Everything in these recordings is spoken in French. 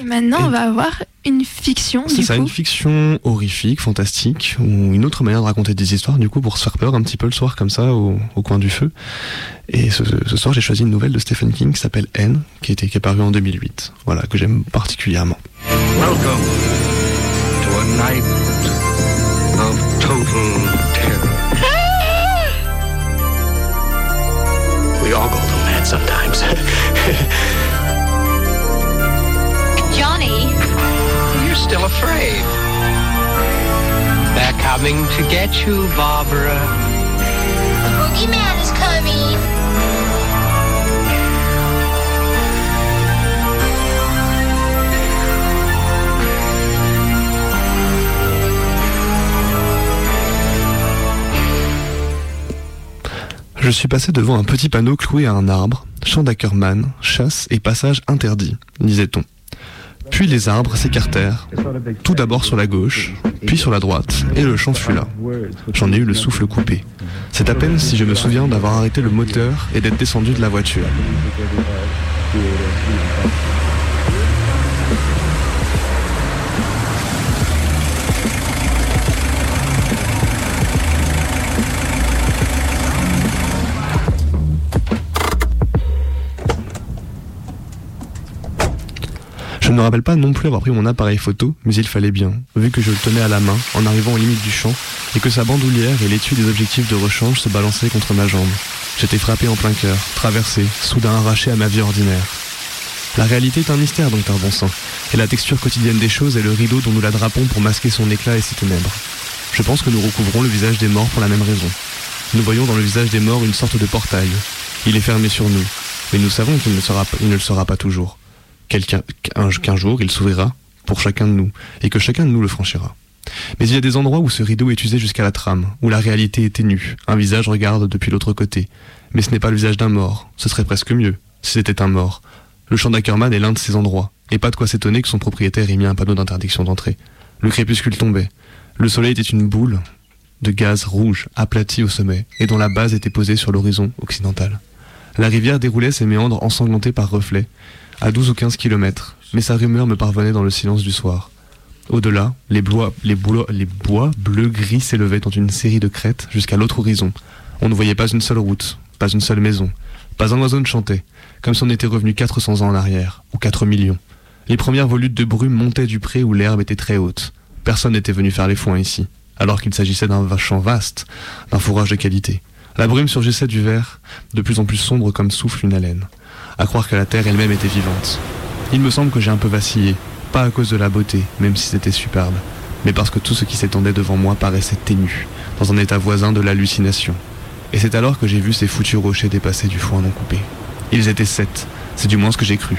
Et maintenant, on va avoir une fiction. C'est ça, une fiction horrifique, fantastique, ou une autre manière de raconter des histoires, du coup, pour se faire peur un petit peu le soir, comme ça, au, coin du feu. Et ce, soir, j'ai choisi une nouvelle de Stephen King qui s'appelle N, qui, était, qui est parue en 2008. Voilà, que j'aime particulièrement. Welcome to a night of total terror. We all go through that sometimes. still afraid. They're coming to get you, Barbara. The boogeyman is coming. Je suis passé devant un petit panneau cloué à un arbre, champ d'Ackerman, chasse et passage interdit, disait-on. Puis les arbres s'écartèrent, tout d'abord sur la gauche, puis sur la droite, et le champ fut là. J'en ai eu le souffle coupé. C'est à peine si je me souviens d'avoir arrêté le moteur et d'être descendu de la voiture. Me rappelle pas non plus avoir pris mon appareil photo, mais il fallait bien, vu que je le tenais à la main en arrivant aux limites du champ et que sa bandoulière et l'étui des objectifs de rechange se balançaient contre ma jambe. J'étais frappé en plein cœur, traversé, soudain arraché à ma vie ordinaire. La réalité est un mystère, docteur Bonsan, et la texture quotidienne des choses est le rideau dont nous la drapons pour masquer son éclat et ses ténèbres. Je pense que nous recouvrons le visage des morts pour la même raison. Nous voyons dans le visage des morts une sorte de portail. Il est fermé sur nous, mais nous savons qu'il ne, ne le sera pas toujours qu'un jour il s'ouvrira pour chacun de nous, et que chacun de nous le franchira. Mais il y a des endroits où ce rideau est usé jusqu'à la trame, où la réalité est ténue, un visage regarde depuis l'autre côté. Mais ce n'est pas le visage d'un mort, ce serait presque mieux, si c'était un mort. Le champ d'Ackerman est l'un de ces endroits, et pas de quoi s'étonner que son propriétaire ait mis un panneau d'interdiction d'entrée. Le crépuscule tombait. Le soleil était une boule de gaz rouge aplatie au sommet, et dont la base était posée sur l'horizon occidental. La rivière déroulait ses méandres ensanglantés par reflets, à 12 ou 15 kilomètres, mais sa rumeur me parvenait dans le silence du soir. Au-delà, les, bois, les, bleu-gris s'élevaient dans une série de crêtes jusqu'à l'autre horizon. On ne voyait pas une seule route, pas une seule maison, pas un oiseau ne chantait, comme si on était revenu 400 ans en arrière, ou 4 millions. Les premières volutes de brume montaient du pré où l'herbe était très haute. Personne n'était venu faire les foins ici, alors qu'il s'agissait d'un champ vaste, d'un fourrage de qualité. La brume surgissait du verre, de plus en plus sombre comme souffle une haleine à croire que la Terre elle-même était vivante. Il me semble que j'ai un peu vacillé, pas à cause de la beauté, même si c'était superbe, mais parce que tout ce qui s'étendait devant moi paraissait ténu, dans un état voisin de l'hallucination. Et c'est alors que j'ai vu ces foutus rochers dépasser du foin non coupé. Ils étaient sept, c'est du moins ce que j'ai cru.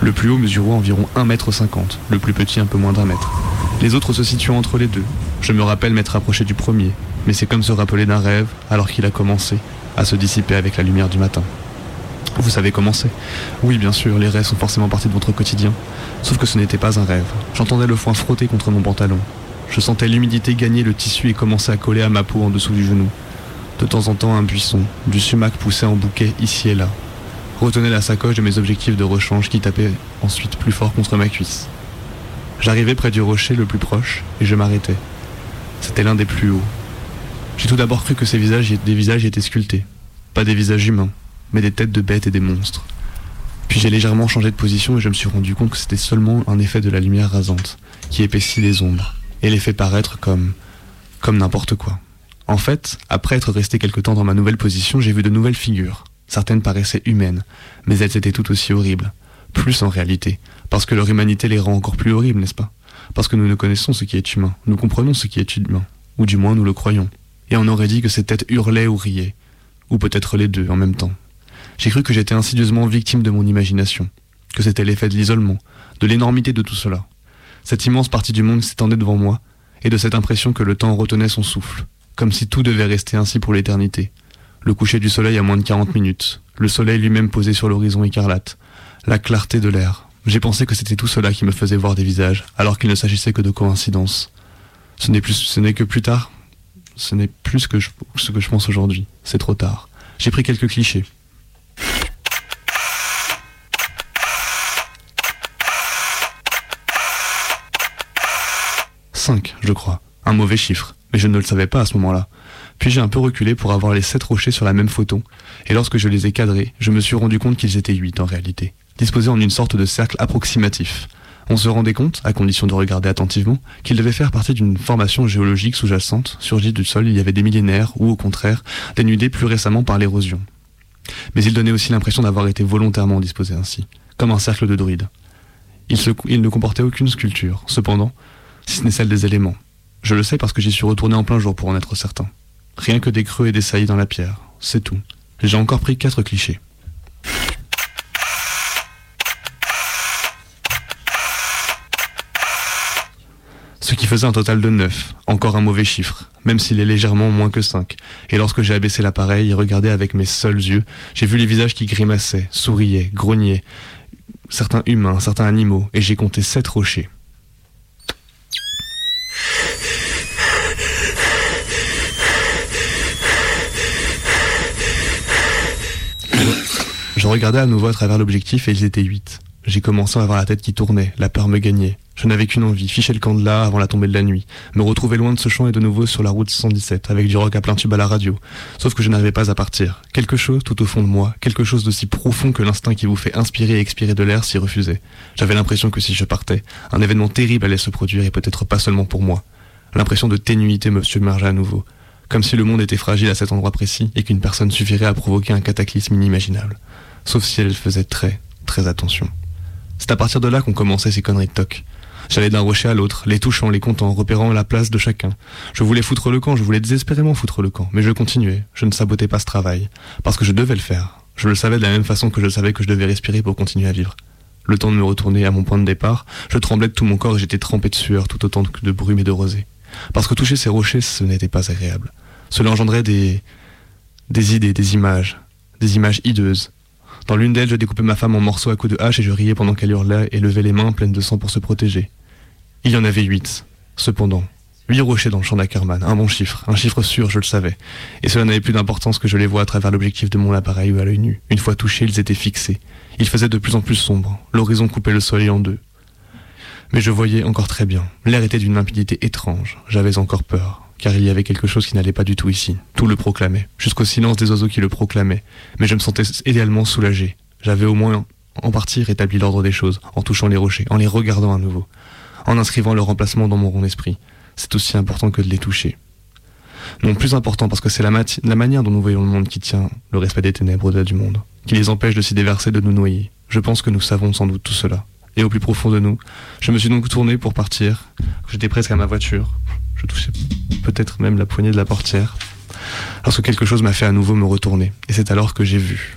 Le plus haut mesurait environ 1m50, le plus petit un peu moins d'un mètre. Les autres se situant entre les deux. Je me rappelle m'être approché du premier, mais c'est comme se rappeler d'un rêve alors qu'il a commencé à se dissiper avec la lumière du matin. Vous savez comment Oui, bien sûr, les rêves sont forcément partie de votre quotidien. Sauf que ce n'était pas un rêve. J'entendais le foin frotter contre mon pantalon. Je sentais l'humidité gagner le tissu et commencer à coller à ma peau en dessous du genou. De temps en temps, un buisson, du sumac poussait en bouquet ici et là. Retenait la sacoche de mes objectifs de rechange qui tapaient ensuite plus fort contre ma cuisse. J'arrivais près du rocher le plus proche et je m'arrêtais. C'était l'un des plus hauts. J'ai tout d'abord cru que ces visages, étaient sculptés, pas des visages humains mais des têtes de bêtes et des monstres. Puis j'ai légèrement changé de position et je me suis rendu compte que c'était seulement un effet de la lumière rasante, qui épaissit les ombres, et les fait paraître comme, comme n'importe quoi. En fait, après être resté quelque temps dans ma nouvelle position, j'ai vu de nouvelles figures. Certaines paraissaient humaines, mais elles étaient tout aussi horribles. Plus en réalité, parce que leur humanité les rend encore plus horribles, n'est-ce pas? Parce que nous ne connaissons ce qui est humain, nous comprenons ce qui est humain, ou du moins nous le croyons. Et on aurait dit que ces têtes hurlaient ou riaient, ou peut-être les deux en même temps. J'ai cru que j'étais insidieusement victime de mon imagination, que c'était l'effet de l'isolement, de l'énormité de tout cela. Cette immense partie du monde s'étendait devant moi, et de cette impression que le temps retenait son souffle, comme si tout devait rester ainsi pour l'éternité. Le coucher du soleil à moins de 40 minutes, le soleil lui-même posé sur l'horizon écarlate, la clarté de l'air. J'ai pensé que c'était tout cela qui me faisait voir des visages, alors qu'il ne s'agissait que de coïncidences. Ce n'est plus, ce n'est que plus tard, ce n'est plus ce que je, ce que je pense aujourd'hui. C'est trop tard. J'ai pris quelques clichés, Cinq, je crois. Un mauvais chiffre, mais je ne le savais pas à ce moment-là. Puis j'ai un peu reculé pour avoir les sept rochers sur la même photo, et lorsque je les ai cadrés, je me suis rendu compte qu'ils étaient huit en réalité, disposés en une sorte de cercle approximatif. On se rendait compte, à condition de regarder attentivement, qu'ils devaient faire partie d'une formation géologique sous-jacente, surgie du sol il y avait des millénaires, ou au contraire, dénudée plus récemment par l'érosion. Mais ils donnaient aussi l'impression d'avoir été volontairement disposés ainsi, comme un cercle de druides. Ils, se, ils ne comportaient aucune sculpture, cependant, si ce n'est celle des éléments. Je le sais parce que j'y suis retourné en plein jour pour en être certain. Rien que des creux et des saillies dans la pierre, c'est tout. J'ai encore pris quatre clichés. Faisait un total de 9, encore un mauvais chiffre, même s'il est légèrement moins que 5. Et lorsque j'ai abaissé l'appareil et regardé avec mes seuls yeux, j'ai vu les visages qui grimaçaient, souriaient, grognaient, certains humains, certains animaux, et j'ai compté 7 rochers. Je regardais à nouveau à travers l'objectif et ils étaient huit. J'ai commencé à avoir la tête qui tournait, la peur me gagnait. Je n'avais qu'une envie, ficher le camp de là avant la tombée de la nuit, me retrouver loin de ce champ et de nouveau sur la route 117, avec du rock à plein tube à la radio. Sauf que je n'arrivais pas à partir. Quelque chose tout au fond de moi, quelque chose d'aussi profond que l'instinct qui vous fait inspirer et expirer de l'air s'y refusait. J'avais l'impression que si je partais, un événement terrible allait se produire et peut-être pas seulement pour moi. L'impression de ténuité me submergeait à nouveau. Comme si le monde était fragile à cet endroit précis et qu'une personne suffirait à provoquer un cataclysme inimaginable. Sauf si elle faisait très, très attention. C'est à partir de là qu'on commençait ces conneries de toc. J'allais d'un rocher à l'autre, les touchant, les comptant, repérant la place de chacun. Je voulais foutre le camp, je voulais désespérément foutre le camp, mais je continuais, je ne sabotais pas ce travail, parce que je devais le faire. Je le savais de la même façon que je savais que je devais respirer pour continuer à vivre. Le temps de me retourner à mon point de départ, je tremblais de tout mon corps et j'étais trempé de sueur tout autant que de brume et de rosée. Parce que toucher ces rochers, ce n'était pas agréable. Cela engendrait des... des idées, des images, des images hideuses, dans l'une d'elles, je découpais ma femme en morceaux à coups de hache et je riais pendant qu'elle hurlait et levait les mains pleines de sang pour se protéger. Il y en avait huit, cependant. Huit rochers dans le champ d'Ackerman, un bon chiffre, un chiffre sûr, je le savais. Et cela n'avait plus d'importance que je les vois à travers l'objectif de mon appareil ou à l'œil nu. Une fois touchés, ils étaient fixés. Il faisait de plus en plus sombre. L'horizon coupait le soleil en deux. Mais je voyais encore très bien. L'air était d'une limpidité étrange. J'avais encore peur car il y avait quelque chose qui n'allait pas du tout ici. Tout le proclamait, jusqu'au silence des oiseaux qui le proclamaient. Mais je me sentais idéalement soulagé. J'avais au moins en partie rétabli l'ordre des choses, en touchant les rochers, en les regardant à nouveau, en inscrivant leur remplacement dans mon rond esprit. C'est aussi important que de les toucher. Non, plus important parce que c'est la, la, manière dont nous voyons le monde qui tient le respect des ténèbres au-delà du monde, qui les empêche de s'y déverser, de nous noyer. Je pense que nous savons sans doute tout cela. Et au plus profond de nous, je me suis donc tourné pour partir. J'étais presque à ma voiture. Je touchais peut-être même la poignée de la portière, lorsque quelque chose m'a fait à nouveau me retourner. Et c'est alors que j'ai vu.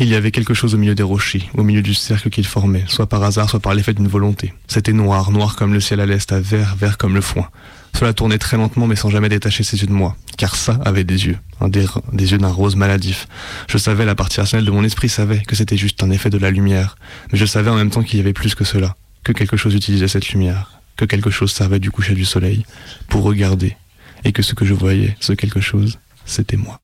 Il y avait quelque chose au milieu des rochers, au milieu du cercle qu'ils formaient, soit par hasard, soit par l'effet d'une volonté. C'était noir, noir comme le ciel à l'est, à vert, vert comme le foin. Cela tournait très lentement mais sans jamais détacher ses yeux de moi, car ça avait des yeux, des, des yeux d'un rose maladif. Je savais, la partie rationnelle de mon esprit savait que c'était juste un effet de la lumière, mais je savais en même temps qu'il y avait plus que cela, que quelque chose utilisait cette lumière, que quelque chose servait du coucher du soleil pour regarder, et que ce que je voyais, ce quelque chose, c'était moi.